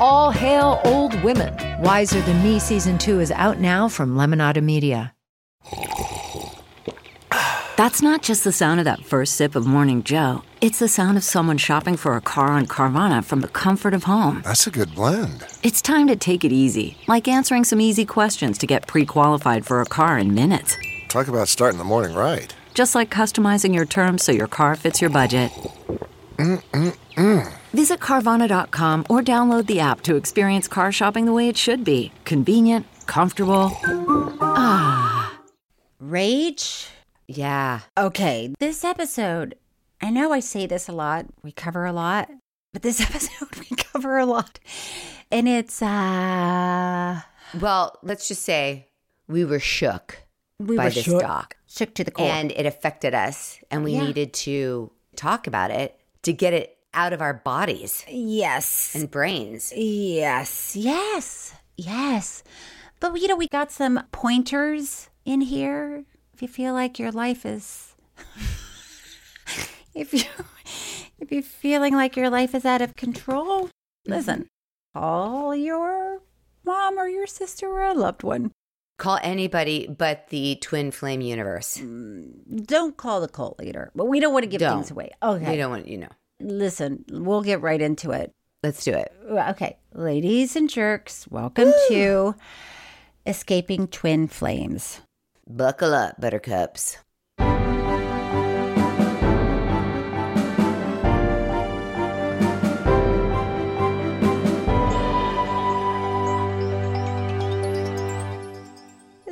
All hail old women. Wiser Than Me season two is out now from Lemonada Media. That's not just the sound of that first sip of Morning Joe. It's the sound of someone shopping for a car on Carvana from the comfort of home. That's a good blend. It's time to take it easy, like answering some easy questions to get pre qualified for a car in minutes. Talk about starting the morning right. Just like customizing your terms so your car fits your budget. Mm-mm-mm. Visit Carvana.com or download the app to experience car shopping the way it should be convenient, comfortable. Ah. Rage? Yeah. Okay, this episode, I know I say this a lot, we cover a lot, but this episode we cover a lot. And it's uh Well, let's just say we were shook we by were this shook, doc. shook to the core. And it affected us and we Yeah. needed to talk about it to get it out of our bodies yes. and brains. Yes, yes, yes. But you know, we got some pointers in here. If you feel like your life is, if you, if you're feeling like your life is out of control, listen. Call your mom or your sister or a loved one. Call anybody but the twin flame universe. Don't call the cult leader, but we don't want to give Don't. things away. Okay, We don't want, you know. listen. We'll get right into it. Let's do it. Okay, ladies and jerks, welcome to Escaping Twin Flames. Buckle up, buttercups.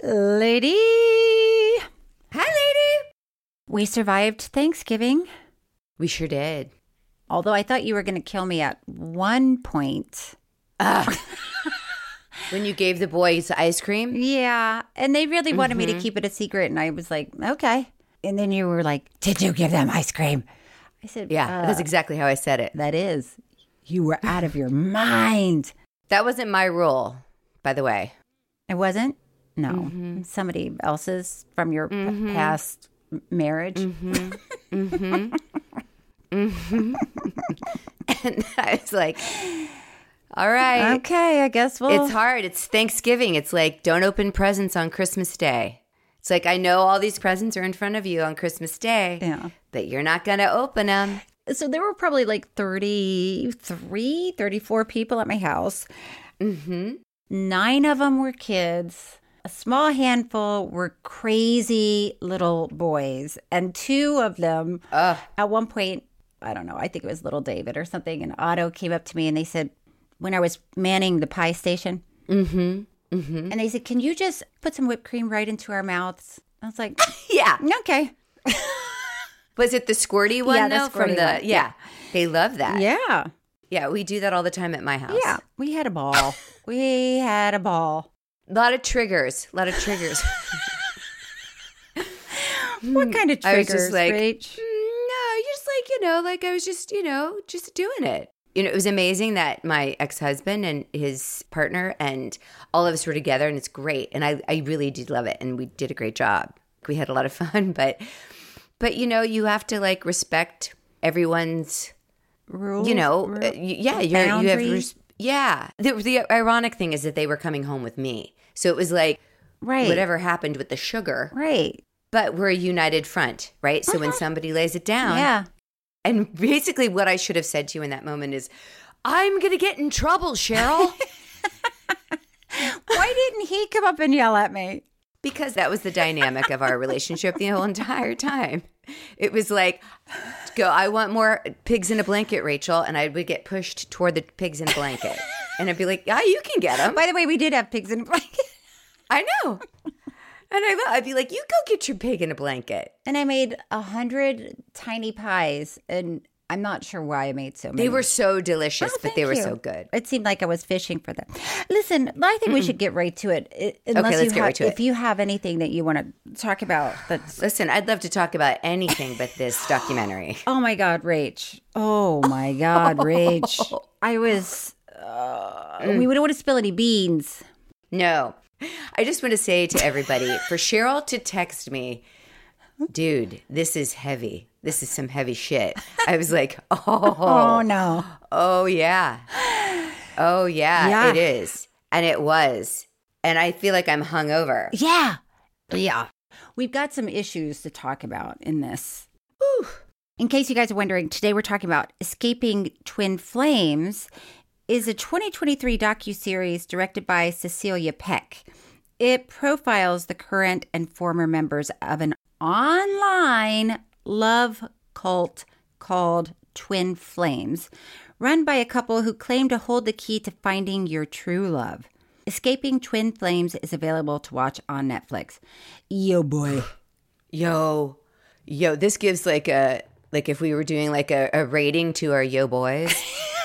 Lady, Hi, lady. we survived Thanksgiving. We sure did. Although I thought you were going to kill me at one point. When you gave the boys ice cream, Yeah, and they really wanted me to keep it a secret, and I was like, okay. And then you were like, "Did you give them ice cream?" I said, yeah, "Uh, that's exactly how I said it. that is. You were out of your mind." That wasn't my rule, by the way. It wasn't. No, mm-hmm. somebody else's from your p- mm-hmm. past marriage. Mm-hmm. And I was like, all right. Okay, I guess we'll. It's hard. It's Thanksgiving. It's like, don't open presents on Christmas Day. It's like, I know all these presents are in front of you on Christmas Day, Yeah. but you're not going to open them. So there were probably like 33, 34 people at my house. Mm-hmm. Nine of them were kids. A small handful were crazy little boys. And two of them, Ugh. at one point, I don't know, I think it was little David or something, and Otto came up to me and they said, when I was manning the pie station, Mm-hmm. Mm-hmm. and they said, Can you just put some whipped cream right into our mouths? I was like, Yeah. Okay. Was it the squirty one, Yeah, the squirty from the, one. yeah. They love that. Yeah. Yeah, we do that all the time at my house. Yeah. We had a ball. we had a ball. A lot of triggers. A lot of triggers. What kind of Hmm. I was triggers, just like, Rach? "Mm, no, you're just like, you know, like I was just, you know, just doing it. You know, it was amazing that my ex husband and his partner and all of us were together, and it's great. And I, I really did love it, and we did a great job. We had a lot of fun, but, but you know, you have to like respect everyone's, Rules, you know, yeah, you're, you have, res- yeah. The, the ironic thing is that they were coming home with me, so it was like right. whatever happened with the sugar, Right. but we're a united front, right? So when uh-huh. somebody lays it down, Yeah. and basically, what I should have said to you in that moment is, I'm going to get in trouble, Cheryl. Why didn't he come up and yell at me? because that was the dynamic of our relationship the whole entire time. It was like, go, I want more pigs in a blanket, Rachel. And I would get pushed toward the pigs in a blanket. And I'd be like, yeah, you can get them. By the way, we did have pigs in a blanket. I know. And I, I'd be like, you go get your pig in a blanket. And I made a hundred tiny pies, and I'm not sure why I made so many. They were so delicious, Oh, but they were you. so good. It seemed like I was fishing for them. Listen, I think we should get right to it. I- Unless let's you get have, right to it. If you have anything that you want to talk about, that's Listen, I'd love to talk about anything but this documentary. oh my God, Rach. Oh my God, Rach. I was. Uh, Mm. We don't want to spill any beans. No. I just want to say to everybody for Cheryl to text me, dude, this is heavy. This is some heavy shit. I was like, oh, Oh no. oh yeah. Oh yeah, Yeah. it is. And it was. And I feel like I'm hungover. Yeah. Yeah. We've got some issues to talk about in this. In case you guys are wondering, today we're talking about Escaping Twin Flames is a 2023 docu-series directed by Cecilia Peck. It profiles the current and former members of an online love cult called Twin Flames, run by a couple who claim to hold the key to finding your true love. Escaping Twin Flames is available to watch on Netflix. Yo, boy. Yo, yo, this gives like a like if we were doing like a, a rating to our yo boys.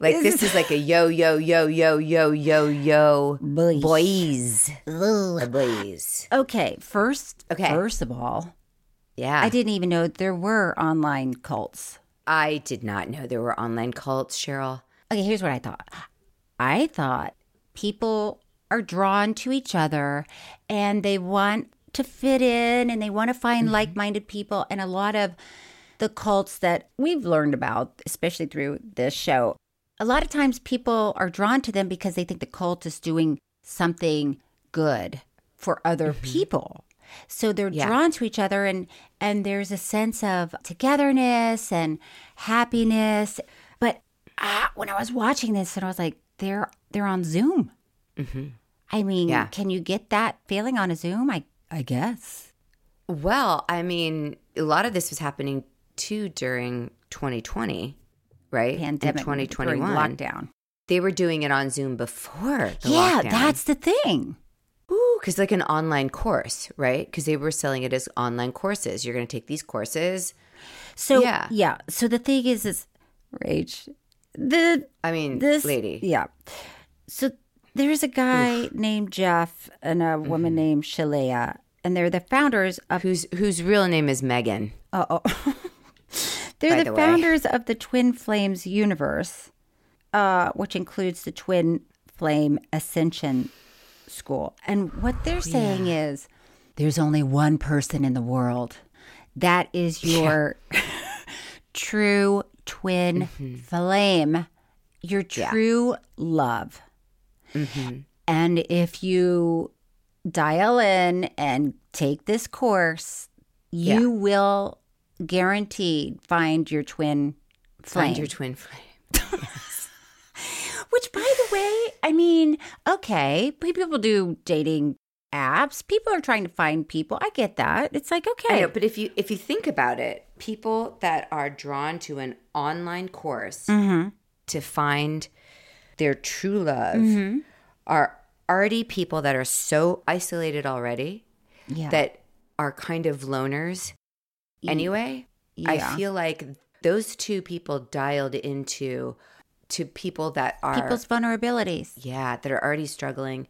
like this is like a yo yo yo yo yo yo yo Boys. boys. Boys. Okay, first, Okay. first of all, Yeah. I didn't even know there were online cults. I did not know there were online cults, Cheryl. Okay, here's what I thought. I thought people are drawn to each other and they want to fit in and they want to find mm-hmm. like minded people. And a lot of the cults that we've learned about, especially through this show, a lot of times people are drawn to them because they think the cult is doing something good for other people. So they're Yeah. drawn to each other and and there's a sense of togetherness and happiness. But ah, when I was watching this and I was like, they're they're on Zoom. I mean, Yeah. can you get that feeling on a Zoom? I I guess. Well, I mean, a lot of this was happening too during 2020, right? Pandemic In 2021. during lockdown. They were doing it on Zoom before the yeah, lockdown. that's the thing. Ooh, because like an online course, right? Because they were selling it as online courses. You're going to take these courses. So Yeah. yeah. So the thing is, is Rage, the I mean, this lady. Yeah. So there's a guy named Jeff and a Mm-hmm. woman named Shaleia, and they're the founders of whose whose real name is Megan. Uh oh. They're the, the founders of the Twin Flames universe, uh, which includes the Twin Flame Ascension School. And what Oh, they're saying is there's only one person in the world that is your true twin Mm-hmm. flame, your true love. And if you dial in and take this course, you Yeah. will guaranteed find your twin flame. Find your twin flame. Which, by the way, I mean, okay, people do dating apps. People are trying to find people. I get that. It's like okay, know, but if you if you think about it, people that are drawn to an online course Mm-hmm. to find their true love are already people that are so isolated already yeah, that are kind of loners anyway. I feel like those two people dialed into to people that are people's vulnerabilities. yeah, that are already struggling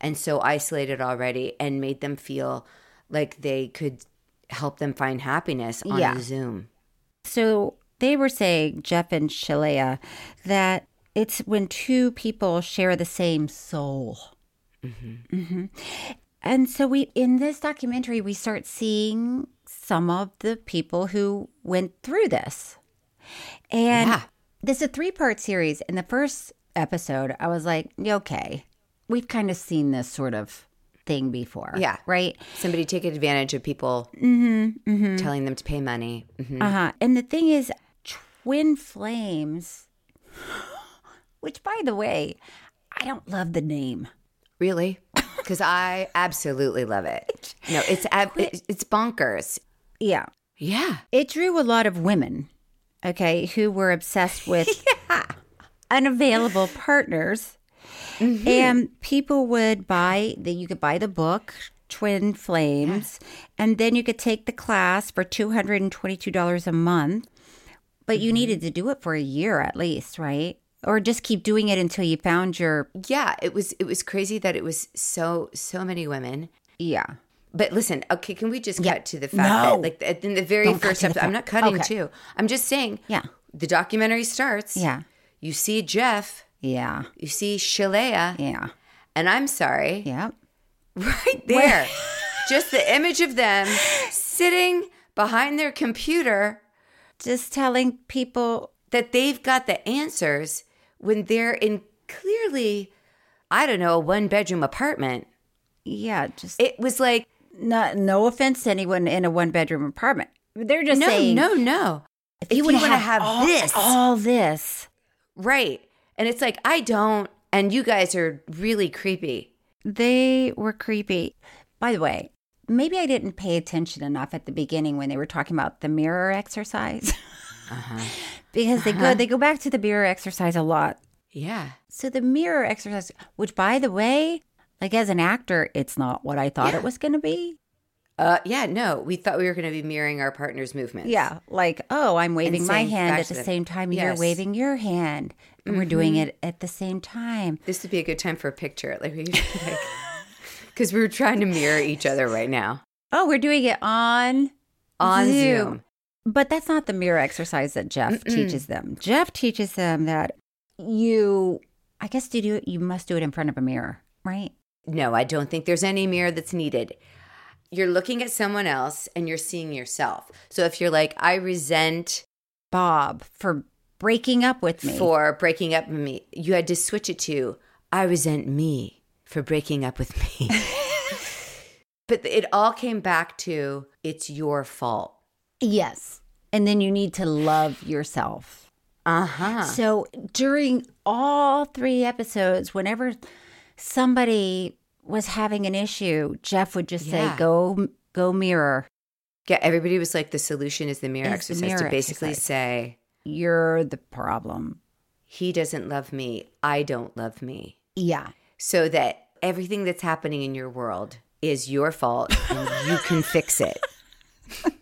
and so isolated already and made them feel like they could help them find happiness on Yeah. Zoom. So they were saying, Jeff and Shaleia, that it's when two people share the same soul. Mhm. And so we, in this documentary, we start seeing some of the people who went through this. And Yeah. this is a three part series. In the first episode, I was like, okay, we've kind of seen this sort of thing before. Yeah. Right. Somebody take advantage of people Mm-hmm, telling them to pay money. Mhm. Uh huh. And the thing is, twin flames, which by the way, I don't love the name. Really? Because I absolutely love it. No, it's ab- it's it's bonkers. Yeah. Yeah. It drew a lot of women, okay, who were obsessed with unavailable partners. Mm-hmm. And people would buy that you could buy the book Twin Flames and then you could take the class for $222 a month But you mm-hmm. needed to do it for a year at least, right? Or just keep doing it until you found your Yeah, it was it was crazy that it was so so many women. yeah. But listen, okay, can we just Yeah. cut to the fact No. that like at- in the very Don't first episode, I'm not cutting Okay. too. I'm just saying. Yeah. The documentary starts. Yeah. You see Jeff. Yeah. You see Shaleia. Yeah. And I'm sorry. Yeah. Right there. just the image of them sitting behind their computer Just telling people that they've got the answers when they're in clearly, I don't know, a one bedroom apartment. yeah, just It was like, not no offense to anyone in a one bedroom apartment. They're just no, saying no, no. If, you want to have all, this, all this. right. And it's like, I don't. And you guys are really creepy. They were creepy. By the way, maybe I didn't pay attention enough at the beginning when they were talking about the mirror exercise. Uh-huh. because they go uh-huh. they go back to the mirror exercise a lot. Yeah. So the mirror exercise, which by the way, like as an actor, it's not what I thought Yeah. it was going to be. Uh, yeah, no, we thought we were going to be mirroring our partner's movements. Yeah, like oh, I'm waving my hand at the them, same time you're. Mm-hmm. waving your hand, and we're doing it at the same time. This would be a good time for a picture. Like, we like, because we were trying to mirror each other right now Oh, we're doing it on on Zoom. But that's not the mirror exercise that Jeff teaches them. Jeff teaches them that you, I guess, to do it, you must do it in front of a mirror, right? No, I don't think there's any mirror that's needed. You're looking at someone else and you're seeing yourself. So if you're like, I resent Bob for breaking up with me. for breaking up with me, you had to switch it to, I resent me for breaking up with me. but it all came back to, it's your fault. yes. And then you need to love yourself. Uh huh. So during all three episodes, whenever somebody was having an issue, Jeff would just Yeah. say, "Go, go mirror. Yeah, everybody was like, the solution is the mirror Is the exercise mirror to basically exercise. say, You're the problem." he doesn't love me, I don't love me. Yeah. So that everything that's happening in your world is your fault and you can fix it.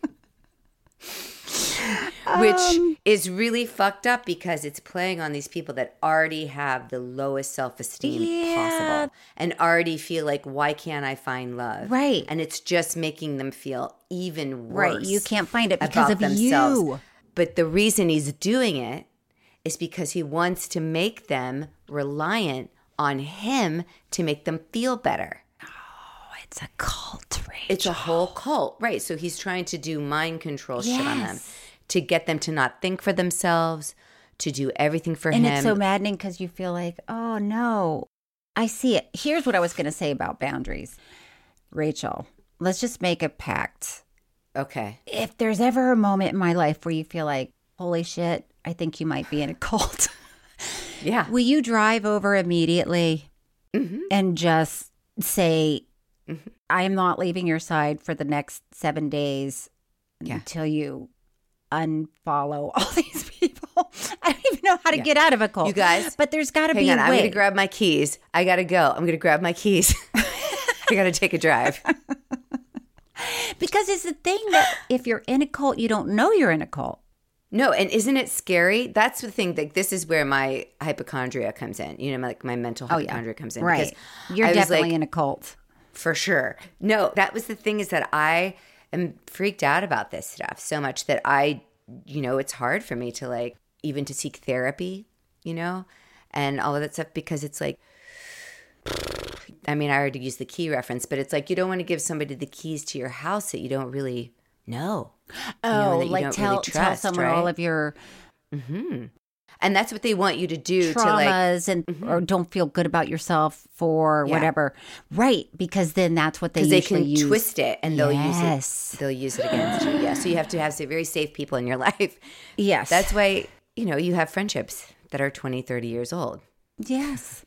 Which Um, is really fucked up because it's playing on these people that already have the lowest self esteem Yeah. possible and already feel like, why can't I find love? Right. And it's just making them feel even worse. Right. You can't find it because of themselves. you. But the reason he's doing it is because he wants to make them reliant on him to make them feel better. It's a cult, right? It's a whole cult. Right. So he's trying to do mind control shit on them Yes. To get them to not think for themselves, to do everything for and him. And it's so maddening because you feel like, oh no, I see it. Here's what I was going to say about boundaries. Rachel, let's just make a pact. okay. If there's ever a moment in my life where you feel like, holy shit, I think you might be in a cult, Yeah. will you drive over immediately Mm-hmm. and just say, I am not leaving your side for the next seven days Yeah. until you unfollow all these people? I don't even know how to get out of a cult. You guys, but there's got to be on. a I'm way. going to grab my keys. I got to go. I'm going to grab my keys. I got to take a drive. Because it's the thing that if you're in a cult, you don't know you're in a cult. No, and isn't it scary? That's the thing. Like this is where my hypochondria comes in. You know, like my mental Oh, yeah. hypochondria comes in. Right. You're I definitely like, in a cult. for sure. No, that was the thing is that I am freaked out about this stuff so much that I, you know, it's hard for me to like even to seek therapy, you know, and all of that stuff because it's like. I mean, I already used the key reference, but it's like you don't want to give somebody the keys to your house that you don't really know. Oh, you like don't tell really tell trust, someone all of your mm-hmm. And that's what they want you to do to like traumas and mm-hmm. or don't feel good about yourself for Yeah. whatever. Right, because then that's what they they can use. twist it and they'll Yes. use it. They'll use it against you. Yeah. So you have to have some very safe people in your life. Yes. That's why, you know, you have friendships that are 20, 30 years old. Yes.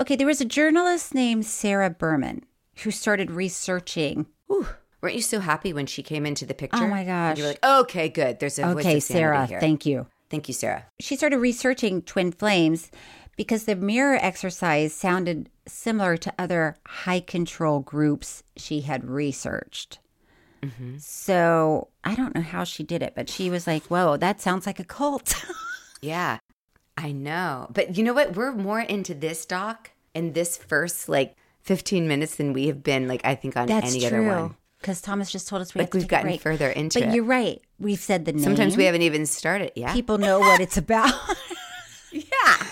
Okay, there was a journalist named Sarah Berman who started researching. Whew. Weren't you so happy when she came into the picture? Oh my gosh. You were like, okay, good. There's a voice Okay, Sarah, thank you. Thank you, Sarah. She started researching twin flames because the mirror exercise sounded similar to other high control groups she had researched. Mm-hmm. So I don't know how she did it, but she was like, whoa, that sounds like a cult. Yeah, I know. But you know what? We're more into this doc in this first like 15 minutes than we have been, like, I think, on That's any other one. Because Thomas just told us we Like, have to we've gotten further into it. But it. you're right. We've said the name. Sometimes we haven't even started. Yeah. People know what it's about. yeah.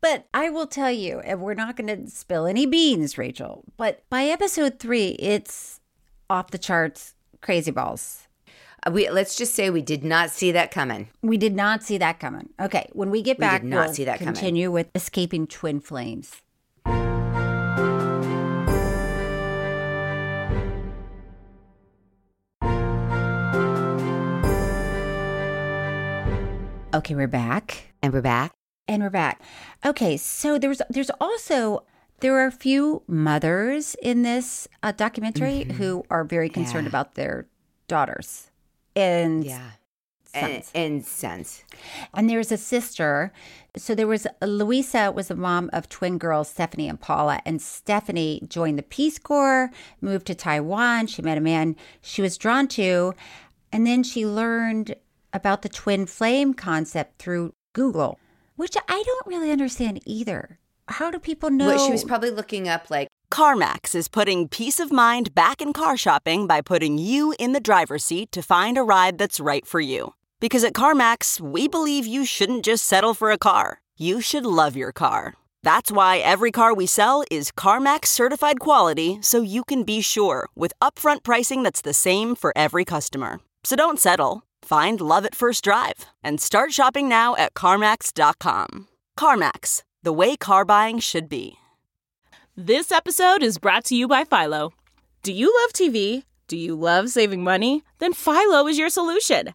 But I will tell you, and we're not going to spill any beans, Rachel. But by episode three, it's off the charts, crazy balls. Uh, We let's just say we did not see that coming. We did not see that coming. Okay, when we get back, We did not we'll see that coming. continue with escaping twin flames. Okay, we're back. And we're back. And we're back. Okay, so there's there's also there are a few mothers in this uh, documentary who are very concerned Yeah. about their daughters and Yeah. And, and sons. And there's a sister. So there was Louisa was the mom of twin girls Stephanie and Paula, and Stephanie joined the Peace Corps, moved to Taiwan. She met a man she was drawn to, and then she learned about the twin flame concept through Google, which I don't really understand either. How do people know? Well, she was probably looking up like CarMax is putting peace of mind back in car shopping by putting you in the driver's seat to find a ride that's right for you. Because at CarMax, we believe you shouldn't just settle for a car, you should love your car. That's why every car we sell is CarMax certified quality so you can be sure with upfront pricing that's the same for every customer. So don't settle. Find love at first drive and start shopping now at CarMax.com. CarMax, the way car buying should be. This episode is brought to you by Philo. Do you love TV? Do you love saving money? Then Philo is your solution.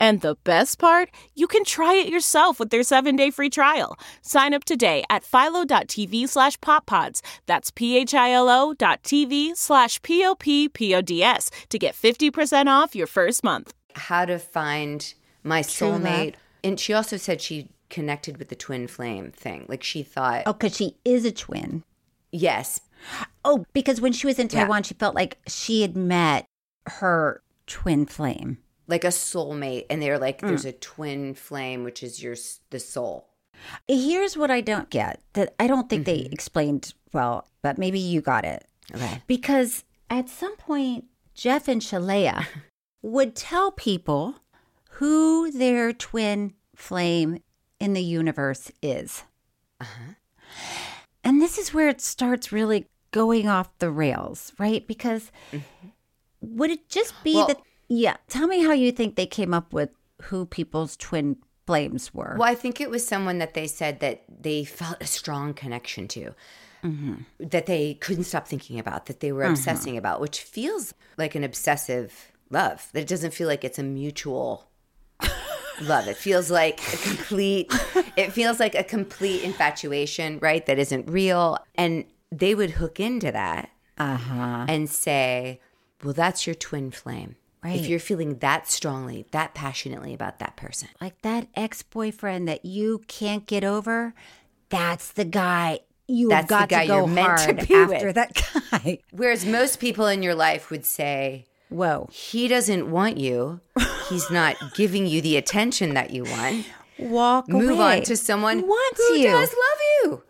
And the best part, you can try it yourself with their seven-day free trial. Sign up today at philo.tv slash poppods. That's p-h-i-l-o dot tv slash p-o-p-p-o-d-s to get 50% off your first month. how to find my True love. soulmate. And she also said she connected with the twin flame thing. Like she thought, oh, because she is a twin. yes, Oh, because when she was in Yeah. Taiwan, she felt like she had met her twin flame. Like a soulmate. And they're like, there's Mm. a twin flame, which is your the soul. Here's what I don't get that I don't think they Mm-hmm. explained well, but maybe you got it. Okay. Because at some point, Jeff and Shaleia would tell people who their twin flame in the universe is. Uh-huh. And this is where it starts really going off the rails, right? Because would it just be Mm-hmm. Well- that, yeah, tell me how you think they came up with who people's twin flames were. Well, I think it was someone that they said that they felt a strong connection to, Mm-hmm. that they couldn't stop thinking about, that they were obsessing about, which feels like an obsessive love. That it doesn't feel like it's a mutual love. It feels like a complete. it feels like a complete infatuation, right? That isn't real, and they would hook into that Uh huh. and say, "Well, that's your twin flame." Right. If you're feeling that strongly, that passionately about that person. like that ex boyfriend that you can't get over, that's the guy you've That's the got guy to go you're meant to hard be after with. that guy. Whereas most people in your life would say, Whoa. he doesn't want you. He's not giving you the attention that you want. Walk Move away. on to someone who wants who you. does love you.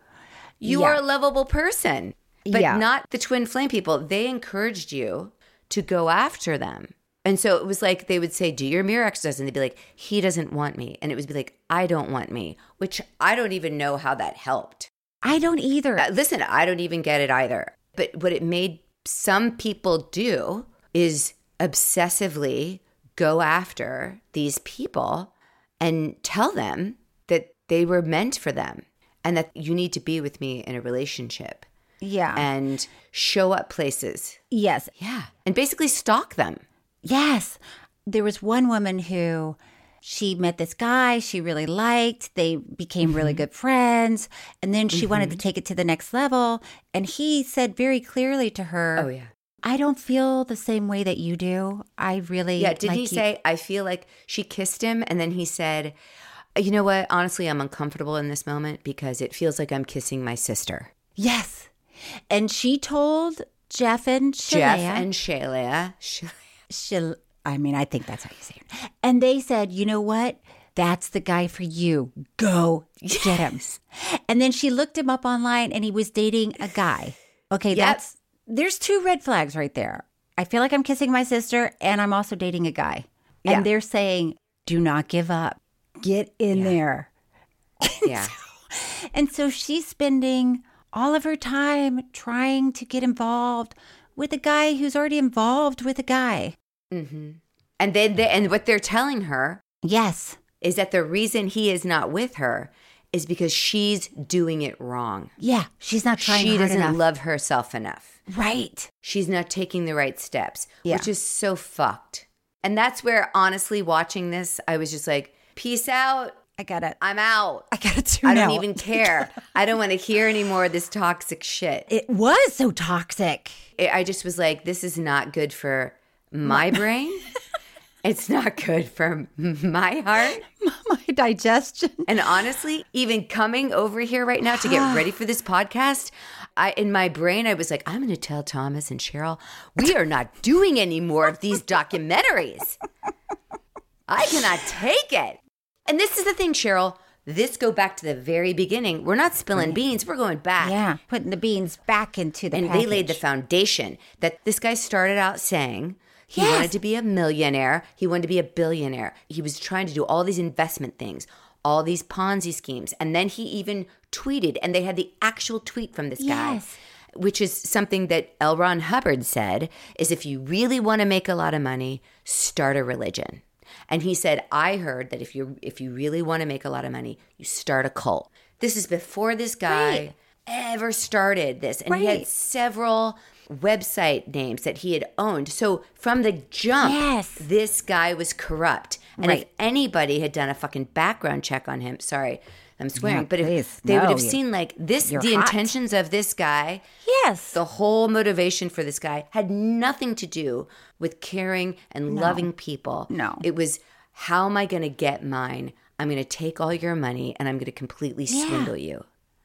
You Yeah. are a lovable person, but Yeah. not the twin flame people. They encouraged you to go after them. And so it was like they would say, Do your mirror exercise. And they'd be like, He doesn't want me. And it would be like, I don't want me, which I don't even know how that helped. I don't either. Uh, listen, I don't even get it either. But what it made some people do is obsessively go after these people and tell them that they were meant for them and that you need to be with me in a relationship yeah. and show up places. yes. Yeah. And basically stalk them. Yes. There was one woman who she met this guy she really liked. They became really mm-hmm. good friends. And then she wanted to mm-hmm. take it to the next level. And he said very clearly to her, Oh yeah. I don't feel the same way that you do. I really Yeah, did like he you." say I feel like she kissed him and then he said, "You know what? Honestly, I'm uncomfortable in this moment because it feels like I'm kissing my sister." Yes. And she told Jeff and Shaleia. Jeff and Shayla. Sh- Shal- I mean, I think that's how you say it. And they said, you know what? That's the guy for you. Go get him. And then she looked him up online and he was dating a guy. Okay, that's there's two red flags right there. I feel like I'm kissing my sister and I'm also dating a guy. Yeah. And they're saying, do not give up. Get in there. yeah. And so she's spending all of her time trying to get involved with a guy who's already involved with a guy. Hmm And then they, and what they're telling her Yes. is that the reason he is not with her is because she's doing it wrong. Yeah. She's not trying she doesn't enough. love herself enough. Right. She's not taking the right steps, Yeah. which is so fucked. And that's where honestly watching this, I was just like, peace out. I got it. I'm out. I got it too. I don't even care. I don't want to hear any more of this toxic shit. It was so toxic. It- I just was like, this is not good for my brain. it's not good for my heart. My digestion. And honestly, even coming over here right now to get ah. ready for this podcast, I in my brain I was like, I'm going to tell Thomas and Cheryl, we are not doing any more of these documentaries. I cannot take it. And this is the thing, Cheryl. This go back to the very beginning. We're not spilling beans. We're going back. Yeah. Putting the beans back into the and they laid the foundation that this guy started out saying he Yes. wanted to be a millionaire, he wanted to be a billionaire. He was trying to do all these investment things, all these Ponzi schemes, and then he even tweeted, and they had the actual tweet from this guy. Yes. Which is something that L. Ron Hubbard said is if you really want to make a lot of money, start a religion. And he said, I heard that if you if you really want to make a lot of money, you start a cult. This is before this guy Right. ever started this. And he had several website names that he had owned. So from the jump, Yes. this guy was corrupt. And if anybody had done a fucking background check on him, sorry, I'm swearing, Yeah, but if they would have seen like this, the hot. intentions of this guy, Yes. the whole motivation for this guy had nothing to do with caring and loving people. No. It was how am I going to get mine? I'm going to take all your money and I'm going to completely Yeah. swindle you.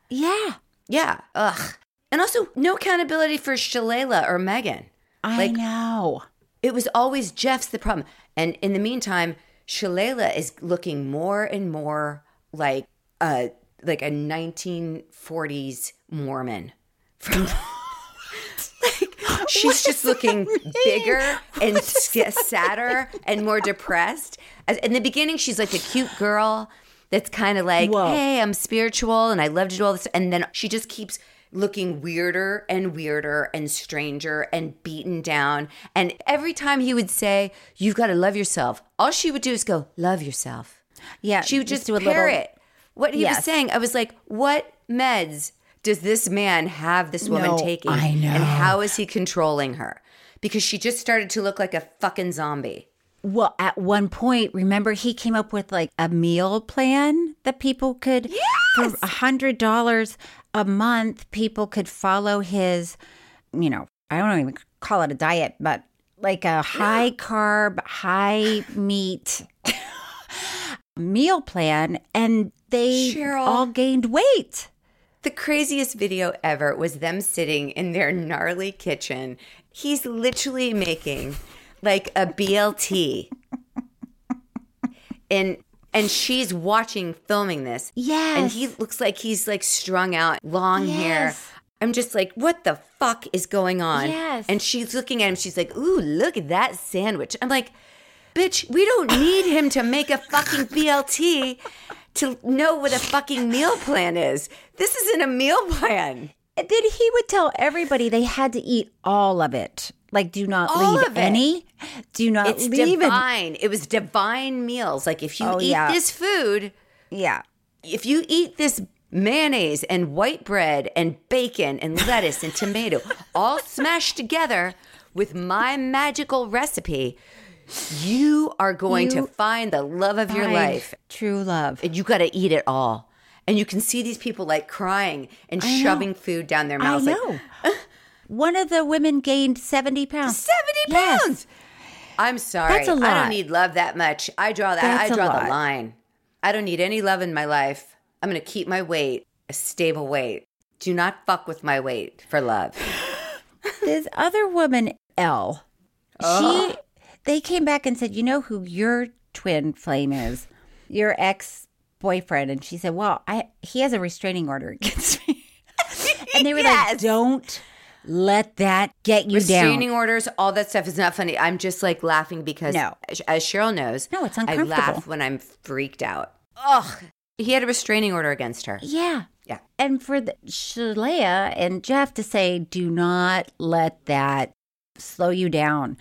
yeah. Yeah. Ugh. And also, no accountability for Shalala or Megan. I Like- know. It was always Jeff's the problem. And in the meantime, Shalala is looking more and more like a like a 1940s Mormon. From like she's just looking bigger and sadder and more depressed. As, in the beginning, she's like a cute girl that's kind of like, Whoa. "Hey, I'm spiritual and I love to do all this," and then she just keeps looking weirder and weirder and stranger and beaten down. And every time he would say, "You've got to love yourself," all she would do is go, "Love yourself." Yeah. She would just, do a parrot what he was saying. I was like, what meds does this man have this woman No, taking? I know. And how is he controlling her? Because she just started to look like a fucking zombie. Well, at one point, remember he came up with like a meal plan that people could for a hundred dollars a month. People could follow his, you know, I don't even call it a diet, but like a high carb, high meat meal plan, and they Cheryl. all gained weight. The craziest video ever was them sitting in their gnarly kitchen. He's literally making like a BLT. and and she's watching filming this. Yes. And he looks like he's like strung out, long hair. I'm just like, what the fuck is going on? Yes. And she's looking at him, she's like, ooh, look at that sandwich. I'm like, bitch, we don't need him to make a fucking BLT to know what a fucking meal plan is. This isn't a meal plan. Then he would tell everybody they had to eat all of it. Like, do not All leave it. any. Do not It's leave it. divine. It was divine meals. Like if you Oh, eat yeah. this food, Yeah. if you eat this mayonnaise and white bread and bacon and lettuce and tomato all smashed together with my magical recipe, You are going You to find the love of your life, True love. and you got to eat it all. And you can see these people like crying and I know. shoving food down their I mouths. like, know. One of the women gained 70 pounds. 70 Yes. pounds. I'm sorry. That's a I lot. I don't need love that much. I draw that. That's I a draw the line. I don't need any love in my life. I'm going to keep my weight a stable weight. Do not fuck with my weight for love. This other woman, Elle, she, they came back and said, you know who your twin flame is? Your ex boyfriend. And she said, well, I, he has a restraining order against me. and they were like, don't let that get you Restraining down. Restraining orders, all that stuff is not funny. I'm just like laughing because, No. as Cheryl knows, No, it's uncomfortable. I laugh when I'm freaked out. Ugh. He had a restraining order against her. Yeah. Yeah. And for the, Shaleia and Jeff to say, do not let that slow you down.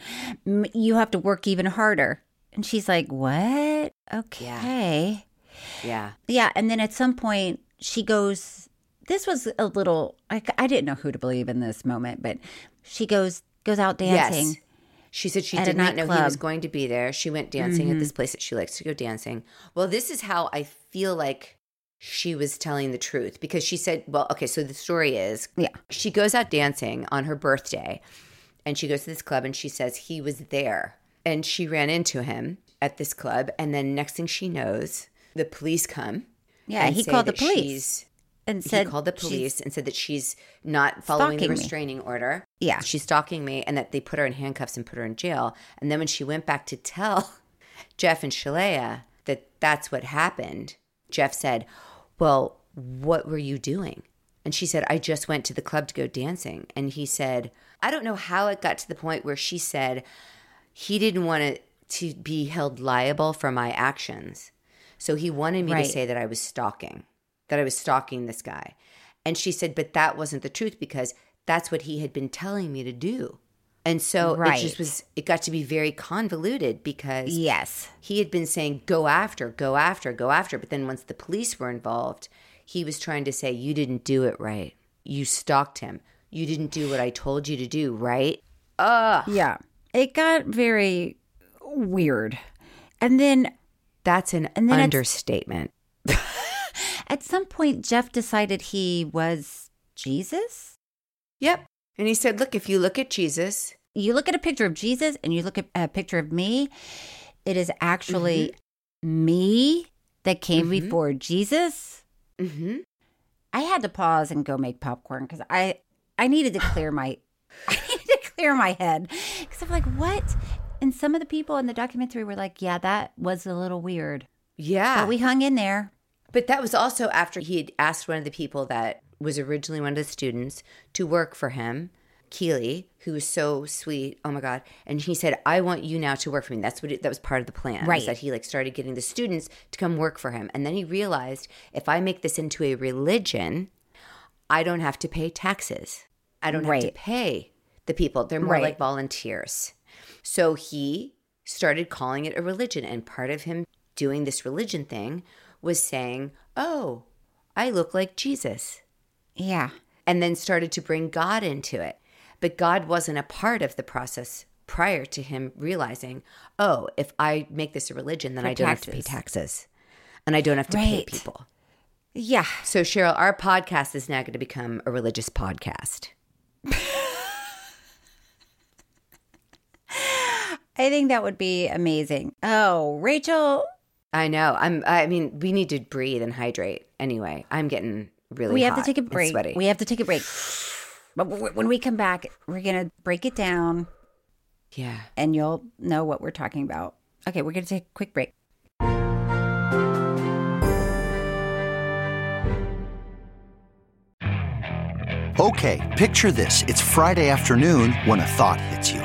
You have to work even harder. And she's like, what? Okay. Yeah. Yeah. And then at some point, she goes, this was a little, I, I didn't know who to believe in this moment, but she goes, goes out dancing. Yes. She said she did not know he was going to be there. She went dancing at this mm-hmm. place that she likes to go dancing. Well, this is how I feel like she was telling the truth because she said, well, okay, so the story is Yeah. she goes out dancing on her birthday and she goes to this club and she says he was there and she ran into him at this club and then next thing she knows the police come Yeah, he called the police and he called the police and said that she's not following the Stalking me. restraining order. Yeah. She's stalking me and that they put her in handcuffs and put her in jail. And then when she went back to tell Jeff and Shaleia that that's what happened, Jeff said, Well, what were you doing? And she said, I just went to the club to go dancing. And he said, I don't know how it got to the point where she said he didn't want it to be held liable for my actions. So he wanted me Right. to say that I was stalking, that I was stalking this guy. And she said, but that wasn't the truth because that's what he had been telling me to do. And so it just was, it got to be very convoluted because yes. he had been saying, go after, go after, go after. But then once the police were involved, he was trying to say, you didn't do it right. You stalked him. You didn't do what I told you to do, right? Ugh. Yeah. It got very weird. And then That's an And then understatement. At some point, Jeff decided he was Jesus. Yep. And he said, look, if you look at Jesus, You look at a picture of Jesus and you look at a picture of me, it is actually me that came Mhm. before Jesus. mm-hmm. I had to pause and go make popcorn because I I needed to clear my I needed to clear my head because I'm like, what? And some of the people in the documentary were like, yeah, that was a little weird, yeah. but we hung in there. But that was also after he had asked one of the people that was originally one of the students to work for him, Keely, who was so sweet. Oh my God. And he said, I want you now to work for me. That's what it, that was part of the plan. Right. that he like started getting the students to come work for him. And then he realized if I make this into a religion, I don't have to pay taxes. I don't have to pay the people. They're more Right. like volunteers. So he started calling it a religion. And part of him doing this religion thing was saying, Oh, I look like Jesus. Yeah. And then started to bring God into it. But God wasn't a part of the process prior to him realizing, Oh, if I make this a religion, then For I don't have to pay taxes. taxes. And I don't have to pay people. Yeah. So, Cheryl, our podcast is now going to become a religious podcast. I think that would be amazing. Oh, Rachel, I know. I'm. I mean, we need to breathe and hydrate. Anyway, I'm getting really. we have to take a break. Sweaty. We have to take a break. But when we come back, we're going to break it down yeah. and you'll know what we're talking about. Okay, we're going to take a quick break. Okay, picture this. It's Friday afternoon when a thought hits you.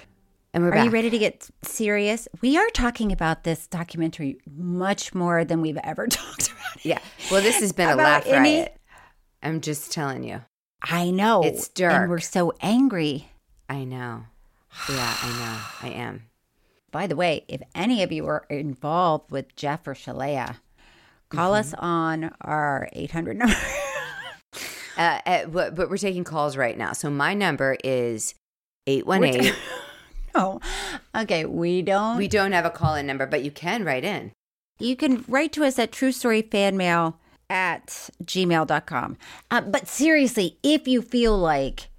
And we're Are back. you ready to get serious? We are talking about this documentary much more than we've ever talked about. it. Yeah. Well, this has been a laugh any- riot. I'm just telling you. I know. It's And we're so angry. I know. Yeah, I know. I am. By the way, if any of you are involved with Jeff or Shaleia, call us Mm-hmm. on our 800 number. Uh, uh, but, but we're taking calls right now. So my number is 818. no. Okay, we don't. we don't have a call in number, but you can write in. You can write to us at truestoryfanmail at gmail.com. Uh, but seriously, if you feel like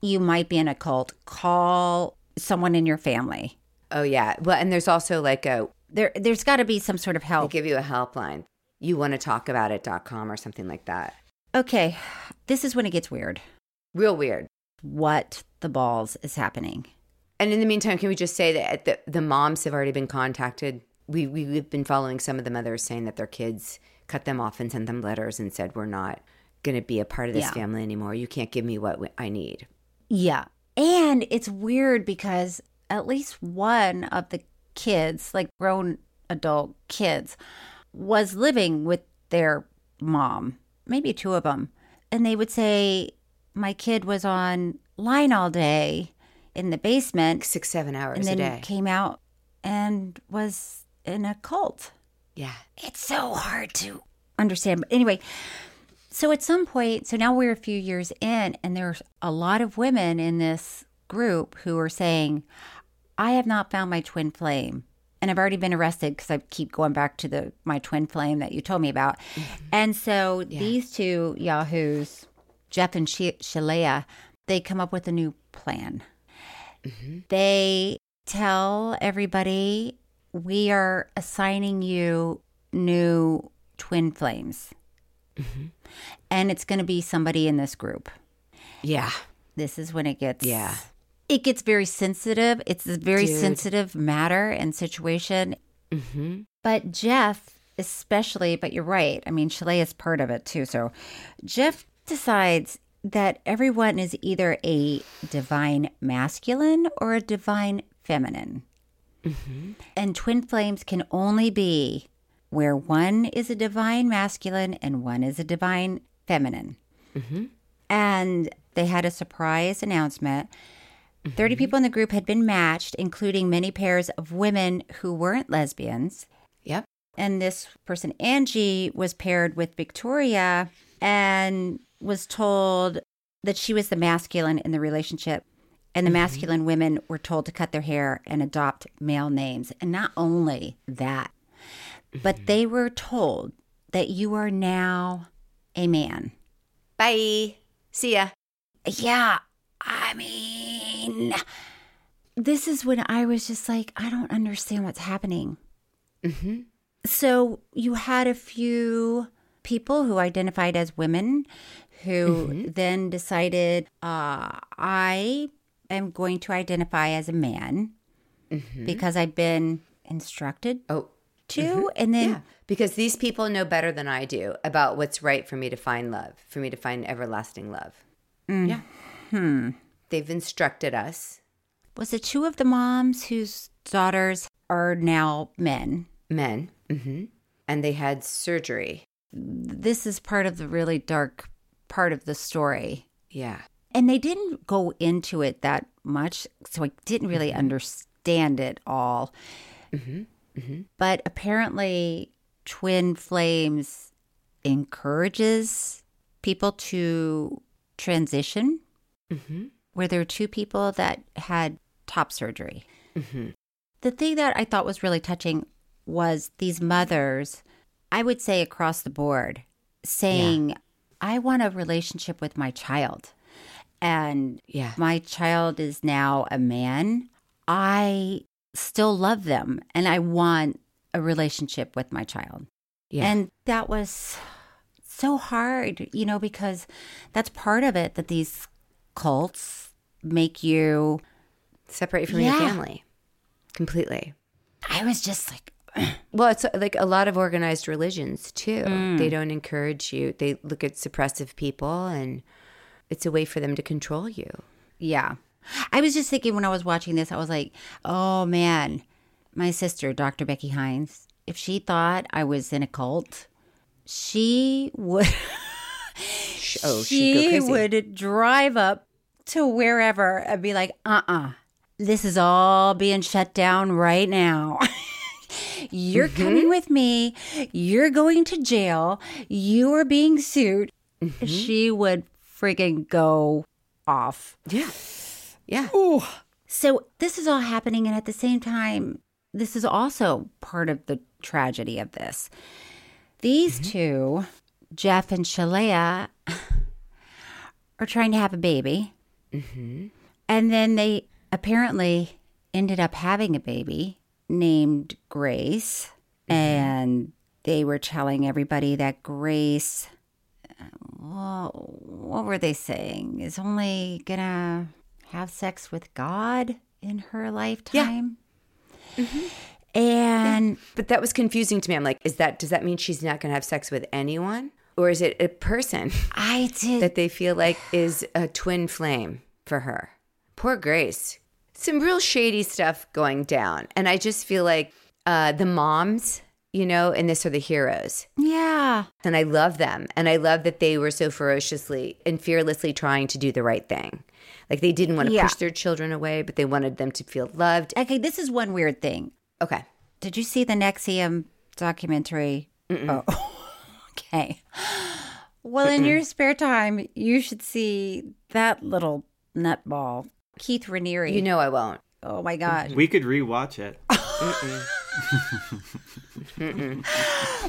you might be in a cult, call someone in your family. Oh, yeah. Well, and there's also like a, There, there's got to be some sort of they help. give you a helpline. You want to talk about it.com or something like that. Okay, this is when it gets weird. Real weird. What the balls is happening? And in the meantime, can we just say that the, the moms have already been contacted? We, we, we've been following some of the mothers saying that their kids cut them off and sent them letters and said, We're not going to be a part of this Yeah. family anymore. You can't give me what I need. Yeah. And it's weird because at least one of the kids, like grown adult kids, was living with their mom, maybe two of them. And they would say, My kid was on line all day in the basement Six, seven hours and a then day. came out and was in a cult. Yeah. It's so hard to understand. But anyway, so at some point, so now we're a few years in, and there's a lot of women in this group who are saying, I have not found my twin flame. And I've already been arrested because I keep going back to the my twin flame that you told me about. Mm-hmm. And so these two yahoos, Jeff and Sh- Shaleia, they come up with a new plan. They tell everybody we are assigning you new twin flames. And it's going to be somebody in this group. Yeah. This is when it gets Yeah. It gets very sensitive. It's a very Dude. sensitive matter and situation. Mm-hmm. But Jeff, especially, but you're right. I mean, Shaleia is part of it too. So Jeff decides that everyone is either a divine masculine or a divine feminine. Mm-hmm. And twin flames can only be where one is a divine masculine and one is a divine feminine. Mm-hmm. And they had a surprise announcement. 30 mm-hmm. people in the group had been matched, including many pairs of women who weren't lesbians. Yep. And this person, Angie, was paired with Victoria and was told that she was the masculine in the relationship. And the masculine women were told to cut their hair and adopt male names. And not only that, but they were told that you are now a man. Bye. See ya. Yeah, I mean, this is when I was just like, I don't understand what's happening. Mm-hmm. So you had a few people who identified as women who then decided, uh, I am going to identify as a man because I've been instructed Oh, to. And then, yeah. Because these people know better than I do about what's right for me to find love, for me to find everlasting love. Yeah. hmm, They've instructed us, was it two of the moms whose daughters are now men? men, Mm-hmm. and they had surgery. This is part of the really dark part of the story. Yeah. And they didn't go into it that much, so I didn't really mm-hmm. understand it all. Mm-hmm. Mm-hmm. But apparently, Twin Flames encourages people to transition. Where there were two people that had top surgery. The thing that I thought was really touching was these mothers, I would say across the board, saying, I want a relationship with my child. And Yeah. my child is now a man. I still love them and I want a relationship with my child. Yeah. And that was so hard, you know, because that's part of it that these cults make you. Separate from Yeah. your family completely. I was just like, Well, it's like a lot of organized religions too. Mm. They don't encourage you. They look at suppressive people and it's a way for them to control you. yeah. I was just thinking when I was watching this, I was like, oh man, my sister, Dr. Becky Hines, if she thought I was in a cult, she would. Oh, she would drive up to wherever and be like, uh uh this is all being shut down right now. You're Mm-hmm. coming with me. You're going to jail. You are being sued. Mm-hmm. She would friggin' go off. Yeah. Yeah. So this is all happening, and at the same time, this is also part of the tragedy of this. These two, Jeff and Shaleia, are trying to have a baby, and then they apparently ended up having a baby named Grace, and they were telling everybody that Grace. uh, Well, what were they saying? Is only gonna have sex with God in her lifetime. Yeah. And But that was confusing to me. I'm like, is that does that mean she's not going to have sex with anyone or is it a person I did that they feel like is a twin flame for her? Poor Grace. Some real shady stuff going down. And I just feel like uh, the moms, you know, and this are the heroes. yeah. And I love them. And I love that they were so ferociously and fearlessly trying to do the right thing. Like they didn't want to Yeah. push their children away, but they wanted them to feel loved. Okay, this is one weird thing. Okay. Did you see the NXIVM documentary? Oh, okay. Well, in your spare time, you should see that little nutball, Keith Raniere. You know I won't. oh my gosh. We could rewatch it.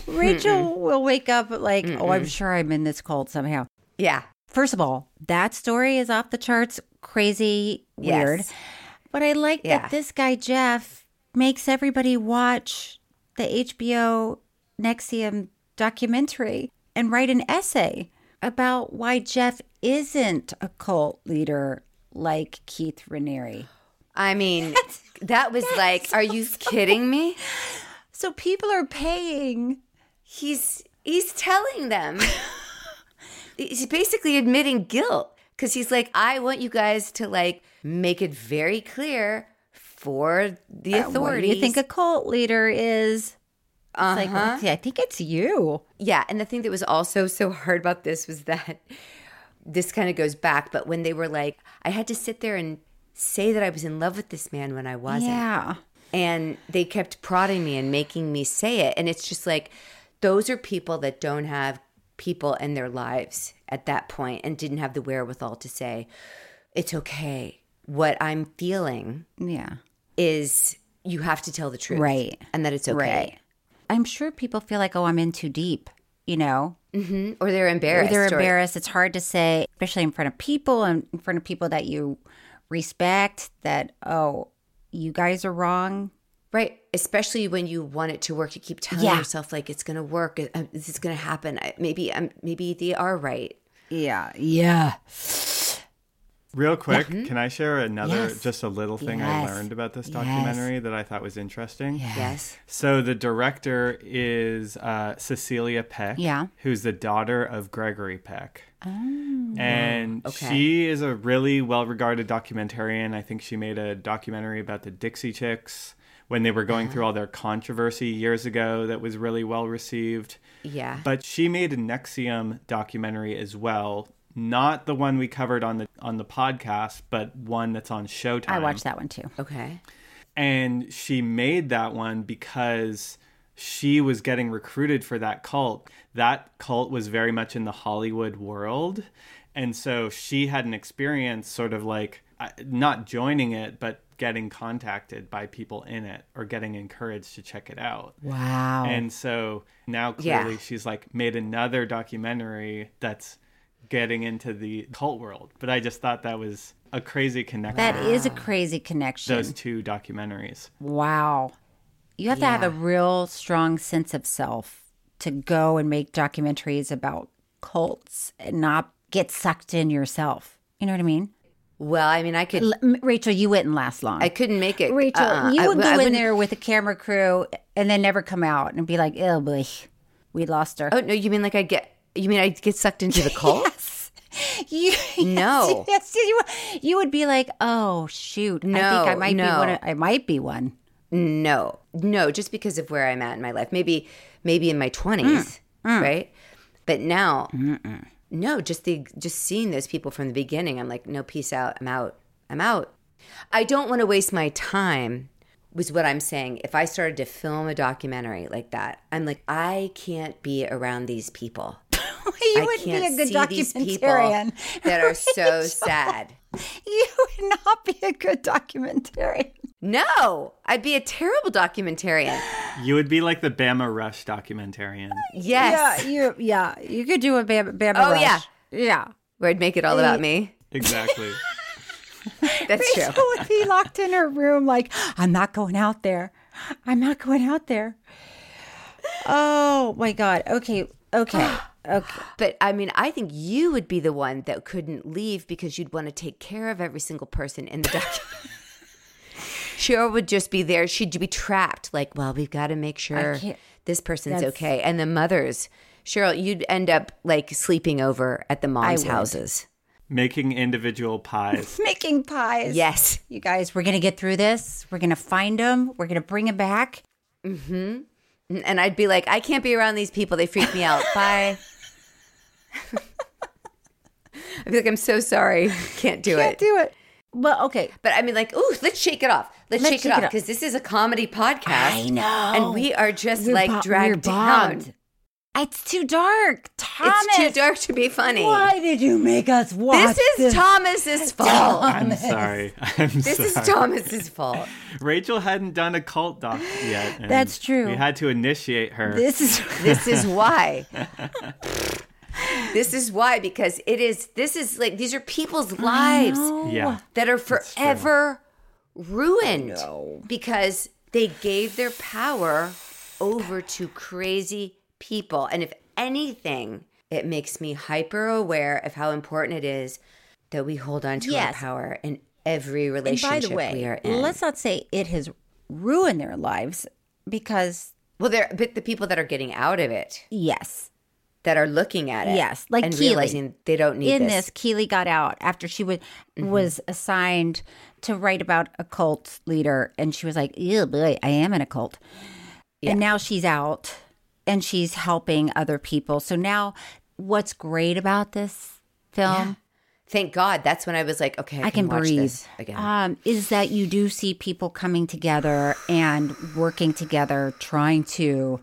Rachael will wake up like, oh, I'm sure I'm in this cult somehow. Yeah. First of all, that story is off the charts, crazy, weird. Yes. But I like Yeah. that this guy, Jeff, makes everybody watch the HBO NXIVM documentary and write an essay about why Jeff isn't a cult leader like Keith Raniere. I mean, that was like, are you kidding me? So people are paying. He's he's telling them. he's basically admitting guilt because he's like, I want you guys to like make it very clear for the Uh, What do authorities. you think a cult leader is? It's like, Uh-huh. "Yeah, I think it's you. Yeah, and the thing that was also so hard about this was that this kind of goes back, but when they were like, I had to sit there and say that I was in love with this man when I wasn't. Yeah. And they kept prodding me and making me say it. And it's just like, those are people that don't have people in their lives at that point and didn't have the wherewithal to say, it's okay. What I'm feeling Yeah. is you have to tell the truth. Right. And that it's okay. Right. I'm sure people feel like, oh, I'm in too deep, you know, hmm Or they're or embarrassed. they're or- embarrassed. It's hard to say, especially in front of people and in front of people that you respect, that, oh, you guys are wrong. Right. Especially when you want it to work, you keep telling Yeah. yourself like it's going to work. uh, This is going to happen. Maybe, um, maybe they are right. Yeah. Yeah. Real quick, can I share another, Yes. just a little thing I learned about this Yes. documentary that I thought was interesting? Yes. So the director is uh, Cecilia Peck, Yeah. who's the daughter of Gregory Peck. Oh. And okay. she is a really well regarded documentarian. I think she made a documentary about the Dixie Chicks when they were going through all their controversy years ago that was really well received. Yeah. But she made a NXIVM documentary as well. Not the one we covered on the on the podcast, but one that's on Showtime. I watched that one too. okay. And she made that one because she was getting recruited for that cult. That cult was very much in the Hollywood world. And so she had an experience sort of like uh, not joining it, but getting contacted by people in it or getting encouraged to check it out. Wow. And so now Yeah. clearly she's like made another documentary that's getting into the cult world. But I just thought that was a crazy connection. That is a crazy connection. those two documentaries. Wow. You have to have a real strong sense of self to go and make documentaries about cults and not get sucked in yourself. You know what I mean? Well, I mean, I could. L- M- Rachael, you wouldn't last long. I couldn't make it. Rachael, uh-uh. you I- would I go in wouldn't- there with a camera crew and then never come out and be like, oh boy, we lost her. Oh no, you mean like I get? You mean I get sucked into the cult? Yes. You, No. Yes, yes, you, you would be like, oh shoot, I think I No, might be no. one. Of, I might be one. No, no, just because of where I'm at in my life. Maybe, maybe in my twenties, mm, mm. right? But now, no, just the just seeing those people from the beginning. I'm like, no, peace out. I'm out. I'm out. I don't want to waste my time. Was what I'm saying. If I started to film a documentary like that, I'm like, I can't be around these people. you I would be can't a good see these people documentarian. that are so Rachael. sad. You would not be a good documentarian. No, I'd be a terrible documentarian. You would be like the Bama Rush documentarian. Yes. Yeah, you. Yeah, you could do a Bama, Bam Oh, Rush. yeah. yeah. Where I'd make it all about me. Exactly. That's true. Rachael would be locked in her room, like, I'm not going out there. I'm not going out there. Oh my god. Okay. Okay. Okay. But I mean, I think you would be the one that couldn't leave because you'd want to take care of every single person in the documentary. Cheryl would just be there. She'd be trapped. Like, well, we've got to make sure this person's That's- okay. And the mothers, Cheryl, you'd end up like sleeping over at the moms' houses. Making individual pies. Making pies. Yes. You guys, we're gonna get through this. We're gonna find them. We're gonna bring them back. Mm-hmm. And I'd be like, I can't be around these people. They freak me out. Bye. I'd be like, I'm so sorry. Can't do Can't it. do it. Well, okay. But I mean, like, ooh, let's shake it off. Let's, Let's shake, shake it it off off. because this is a comedy podcast. I know. and we are just We're like bo- dragged down. bombed. It's too dark. Thomas. It's too dark to be funny. Why did you make us watch This is Thomas's fault. I'm sorry. I'm This sorry. is Thomas's fault. Rachael hadn't done a cult doc yet. That's true. We had to initiate her. This is This is why. This is why because it is. This is like these are people's lives yeah. that are forever ruined because they gave their power over to crazy people. And if anything, it makes me hyper aware of how important it is that we hold on to Yes. our power in every And relationship by the way, we are in. let's not say it has ruined their lives because well, there, but the people that are getting out of it, yes, that are looking at it, Yes, like and Keely. realizing they don't need in this. this, Keely got out after she was was assigned to write about a cult leader, and she was like, "Ew, boy, I am in a cult." And now she's out, and she's helping other people. So now, what's great about this film? Thank God. That's when I was like, okay, I, I can watch breathe. this again. Um, is that you do see people coming together and working together, trying to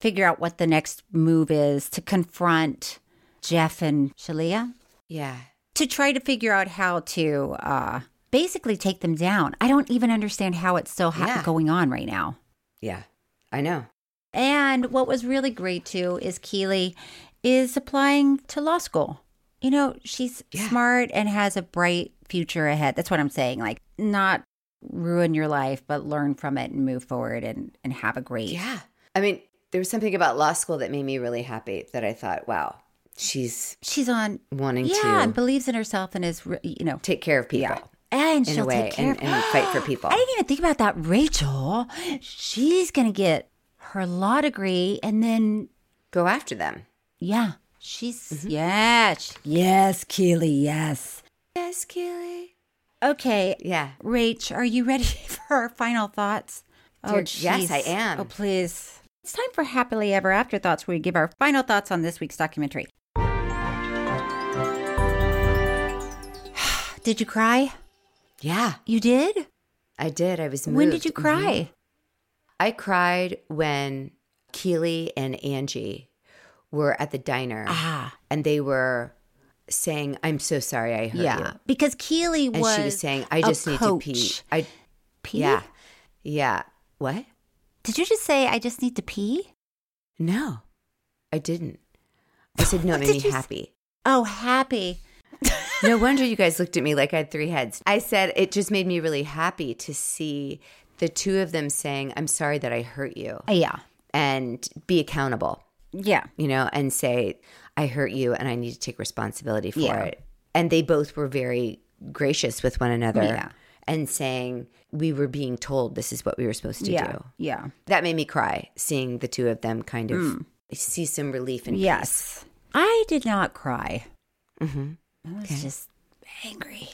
figure out what the next move is to confront Jeff and Shaleia, yeah. to try to figure out how to uh, basically take them down. I don't even understand how it's still ha- Yeah. going on right now. Yeah. I know. And what was really great too is Keely is applying to law school. You know, she's smart and has a bright future ahead. That's what I'm saying. Like, not ruin your life, but learn from it and move forward and, and have a great. Yeah. I mean, there was something about law school that made me really happy that I thought, wow, she's She's on, wanting yeah, and believes in herself and is, you know, take care of people. yeah. And in a she'll way, take care and- of and fight for people. I didn't even think about that. Rachael, she's going to get her law degree and then Go after them. Yeah. She's Mm-hmm. yes. Yes, Keely, yes. Yes, Keely. Okay. Yeah. Rach, are you ready for our final thoughts? Dear- yes, I am. Oh, please. It's time for Happily Ever After Thoughts, where we give our final thoughts on this week's documentary. did you cry? Yeah, You did? I did. I was moved. When did you cry? I cried when Keely and Angie were at the diner Ah. and they were saying, I'm so sorry I hurt Yeah. you. Because Keely And was she was saying, I just need to pee. I Pee? Yeah. Yeah. What? Did you just say I just need to pee? No, I didn't. I said, no, it made me happy. Oh, happy. no wonder you guys looked at me like I had three heads. I said it just made me really happy to see the two of them saying, I'm sorry that I hurt you. Yeah. And be accountable. Yeah. You know, and say, I hurt you and I need to take responsibility for Yeah. it. And they both were very gracious with one another Yeah. And saying, We were being told this is what we were supposed to Yeah. do. Yeah. That made me cry, seeing the two of them kind of see some relief and peace. Yes. I did not cry. Mm-hmm. I was just angry.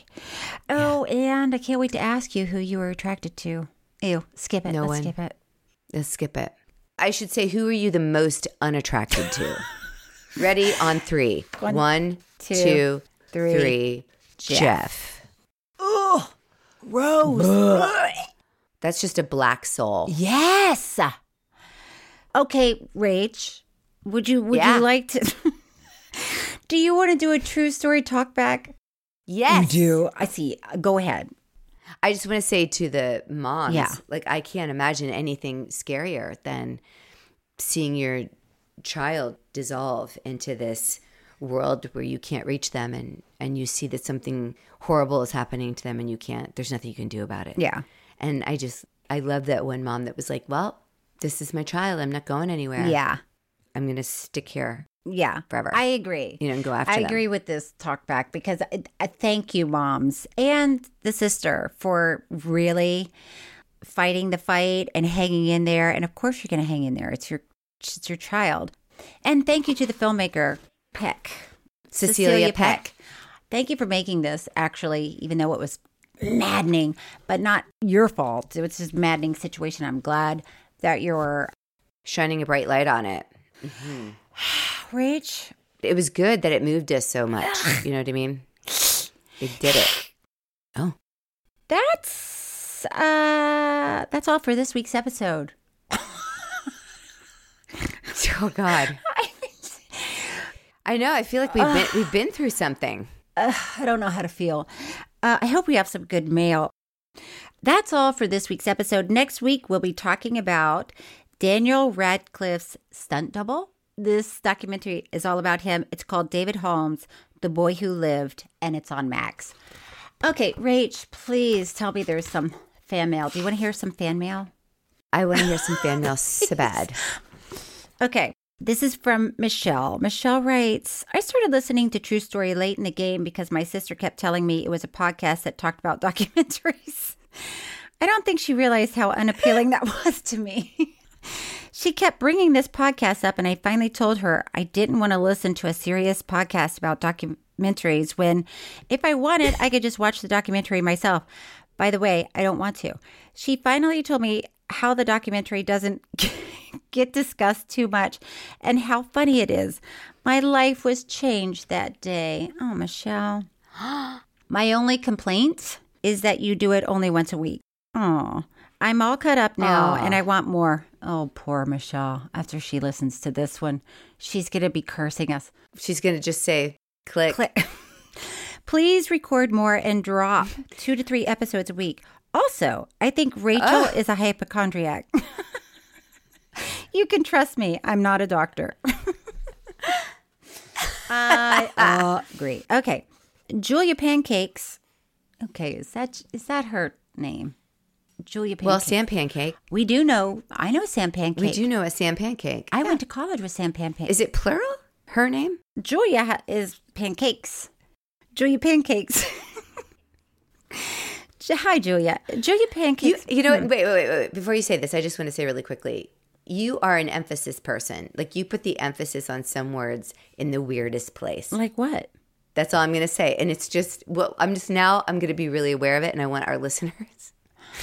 Oh, and I can't wait to ask you who you were attracted to. Ew, skip it. No Let's one. skip it. Let's skip it. I should say, who are you the most unattracted to? Ready on three. One, One, two, two, three. three. Jeff. Jeff. Rose. That's just a black soul. Yes. Okay, Rach, would you would Yeah. you like to? do you want to do a true story talk back? Yes. You do. I see. Go ahead. I just want to say to the moms, Yeah. like I can't imagine anything scarier than seeing your child dissolve into this world where you can't reach them and and you see that something horrible is happening to them and you can't there's nothing you can do about it. Yeah. And I just I love that one mom that was like, "Well, this is my child. I'm not going anywhere. Yeah. I'm going to stick here Yeah. forever." I agree. you know, and go after I them. agree with this talk back because I, I thank you, moms, and the sister for really fighting the fight and hanging in there. And of course, you're going to hang in there. It's your it's your child. And thank you to the filmmaker Peck, Cecilia Peck. Thank you for making this. Actually, even though it was maddening, but not your fault. It was just a maddening situation. I'm glad that you're Shining a bright light on it. Rich, It was good that it moved us so much. You know what I mean? It did it. Oh. That's uh that's all for this week's episode. Oh God. I know. I feel like we've been we've been through something. I don't know how to feel. Uh, I hope we have some good mail. That's all for this week's episode. Next week, we'll be talking about Daniel Radcliffe's stunt double. This documentary is all about him. It's called David Holmes, The Boy Who Lived, and it's on Max. Okay, Rach, please tell me there's some fan mail. Do you want to hear some fan mail? I want to hear some fan mail so bad. Okay. This is from Michelle. Michelle writes I started listening to True Story late in the game because my sister kept telling me it was a podcast that talked about documentaries. I don't think she realized how unappealing that was to me. she kept bringing this podcast up, and I finally told her I didn't want to listen to a serious podcast about documentaries when, if I wanted, I could just watch the documentary myself. By the way, I don't want to. She finally told me how the documentary doesn't get discussed too much and how funny it is. My life was changed that day. Oh, Michelle. My only complaint is that you do it only once a week. Oh, I'm all cut up now Aw. and I want more. Oh, poor Michelle. After she listens to this one, she's going to be cursing us. She's gonna just say click. Click. Please record more and drop two to three episodes a week. Also, I think Rachael is a hypochondriac. you can trust me. I'm not a doctor. I uh, agree. Okay. Julia Pancakes. Okay, is that is that her name? Julia Pancakes. Well, Sam Pancake. We do know. I know Sam Pancake. We do know a Sam Pancake. I went to college with Sam Pancake. Is it plural? Her name? Julia ha- is pancakes. Julia Pancakes. Hi, Julia. Julia You, Pancakes. you know what? Hmm. Wait, wait, wait, wait. Before you say this, I just want to say really quickly. You are an emphasis person. Like you put the emphasis on some words in the weirdest place. Like what? That's all I'm going to say. And it's just, well, I'm just now, I'm going to be really aware of it. And I want our listeners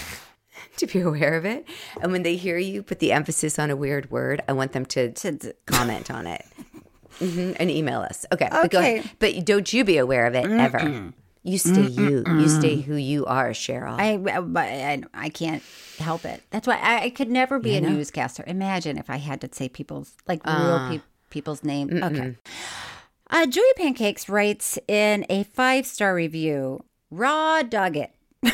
to be aware of it. And when they hear you put the emphasis on a weird word, I want them to, to comment on it hmm and email us. Okay. But, go Okay. ahead. but don't you be aware of it ever. You stay you. You stay who you are, Cheryl. I, I, I can't help it. That's why I, I could never be a newscaster. Imagine if I had to say people's, like real pe- people's name. Okay. Uh, Julia Pancakes writes in a five star review Raw dug it.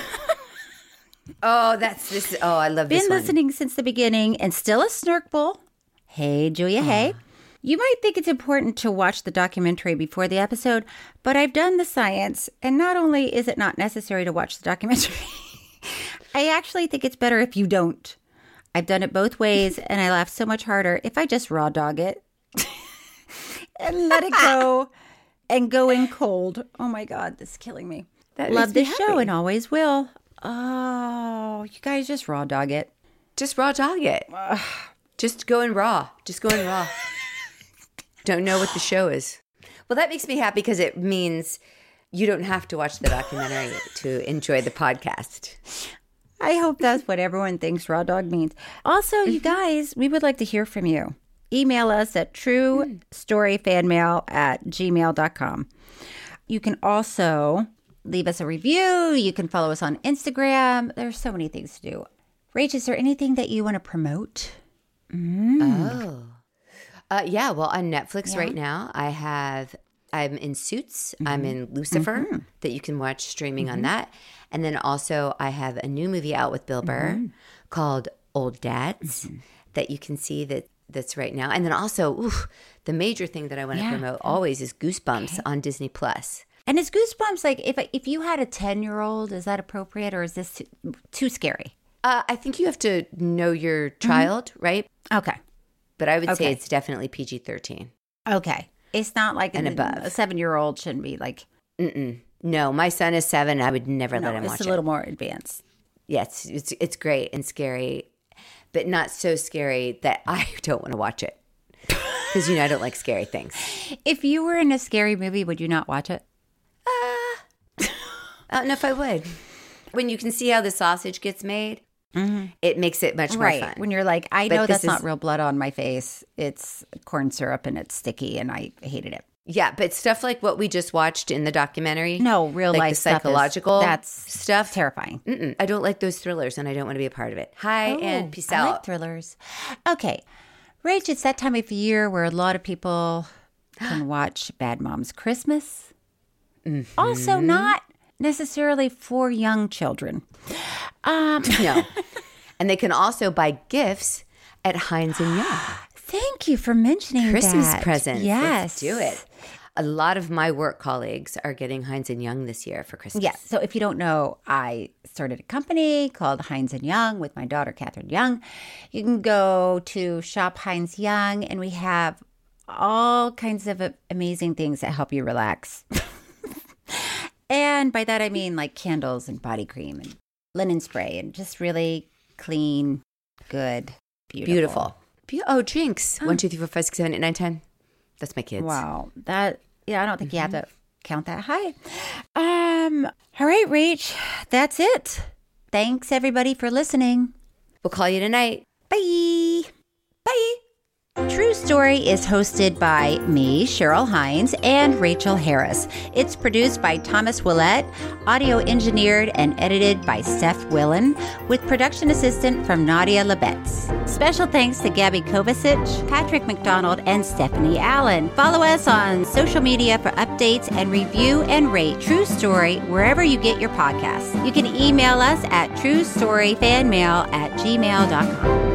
oh, that's this. Oh, I love Been this one. listening since the beginning and still a snark bull. Hey, Julia. Hey. You might think it's important to watch the documentary before the episode, but I've done the science, and not only is it not necessary to watch the documentary, I actually think it's better if you don't. I've done it both ways, and I laugh so much harder if I just raw dog it and let it go and go in cold. Oh my God, this is killing me. That Love this show and always will. Oh, you guys just raw dog it. Just raw dog it. Just go in raw. Just go in raw. don't know what the show is. Well, that makes me happy because it means you don't have to watch the documentary to enjoy the podcast. I hope that's what everyone thinks raw dog means. Also, you mm-hmm. guys, we would like to hear from you. Email us at truestoryfanmail at gmail.com. You can also leave us a review. You can follow us on Instagram. There's so many things to do. Rach, is there anything that you want to promote? Oh. Uh, yeah, well, on Netflix right now, I have I'm in Suits, I'm mm-hmm. in Lucifer mm-hmm. that you can watch streaming on mm-hmm. that. And then also I have a new movie out with Bill Burr called Old Dads that you can see that that's right now. And then also, oof, the major thing that I want to Yeah. promote always is Goosebumps on Disney Plus. And is Goosebumps like if if you had a 10 year old, is that appropriate or is this too, too scary? Uh, I think you have to know your child, right? Okay. But I would say it's definitely PG 13. Okay. It's not like And an- above. a seven year old shouldn't be like, Mm-mm. No, my son is seven. I would never no, let him watch it. it's a it. little more advanced. Yes, it's it's great and scary, but not so scary that I don't want to watch it because you know I don't like scary things. If you were in a scary movie, would you not watch it? Uh, I don't know if I would. When you can see how the sausage gets made, it makes it much more right. fun. When you're like, I But know that's not real blood on my face. It's corn syrup and it's sticky and I hated it. yeah, but stuff like what we just watched in the documentary, No, real like life the stuff is- psychological that's stuff. Terrifying. Mm-mm, I don't like those thrillers, and I don't want to be a part of it. Hi, and Oh, peace I out. like thrillers. Okay. Rach, it's that time of year where a lot of people can watch Bad Moms Christmas. Mm-hmm. Also, not necessarily for young children. Um, no, and they can also buy gifts at Hines and Young. thank you for mentioning Christmas that. presents. Yes. Let's do it. A lot of my work colleagues are getting Hines and Young this year for Christmas. Yeah. So if you don't know, I started a company called Hines and Young with my daughter Catherine Young. You can go to shop Hines Young, and we have all kinds of amazing things that help you relax. and by that I mean like candles and body cream and linen spray and just really clean, good, beautiful. Beautiful. Be- oh, drinks. One, two, three, four, five, six, seven, eight, nine, ten. That's my kids. Wow. That yeah, I don't think you have to count that high. Um all right, Rach. That's it. Thanks everybody for listening. We'll call you tonight. Bye. Bye. True Story is hosted by me, Cheryl Hines, and Rachael Harris. It's produced by Thomas Willett, audio engineered and edited by Steph Willen, with production assistant from Nadia Lebetz. Special thanks to Gabby Kovacic, Patrick McDonald, and Stephanie Allen. Follow us on social media for updates and review and rate True Story wherever you get your podcasts. You can email us at truestoryfanmail at gmail.com.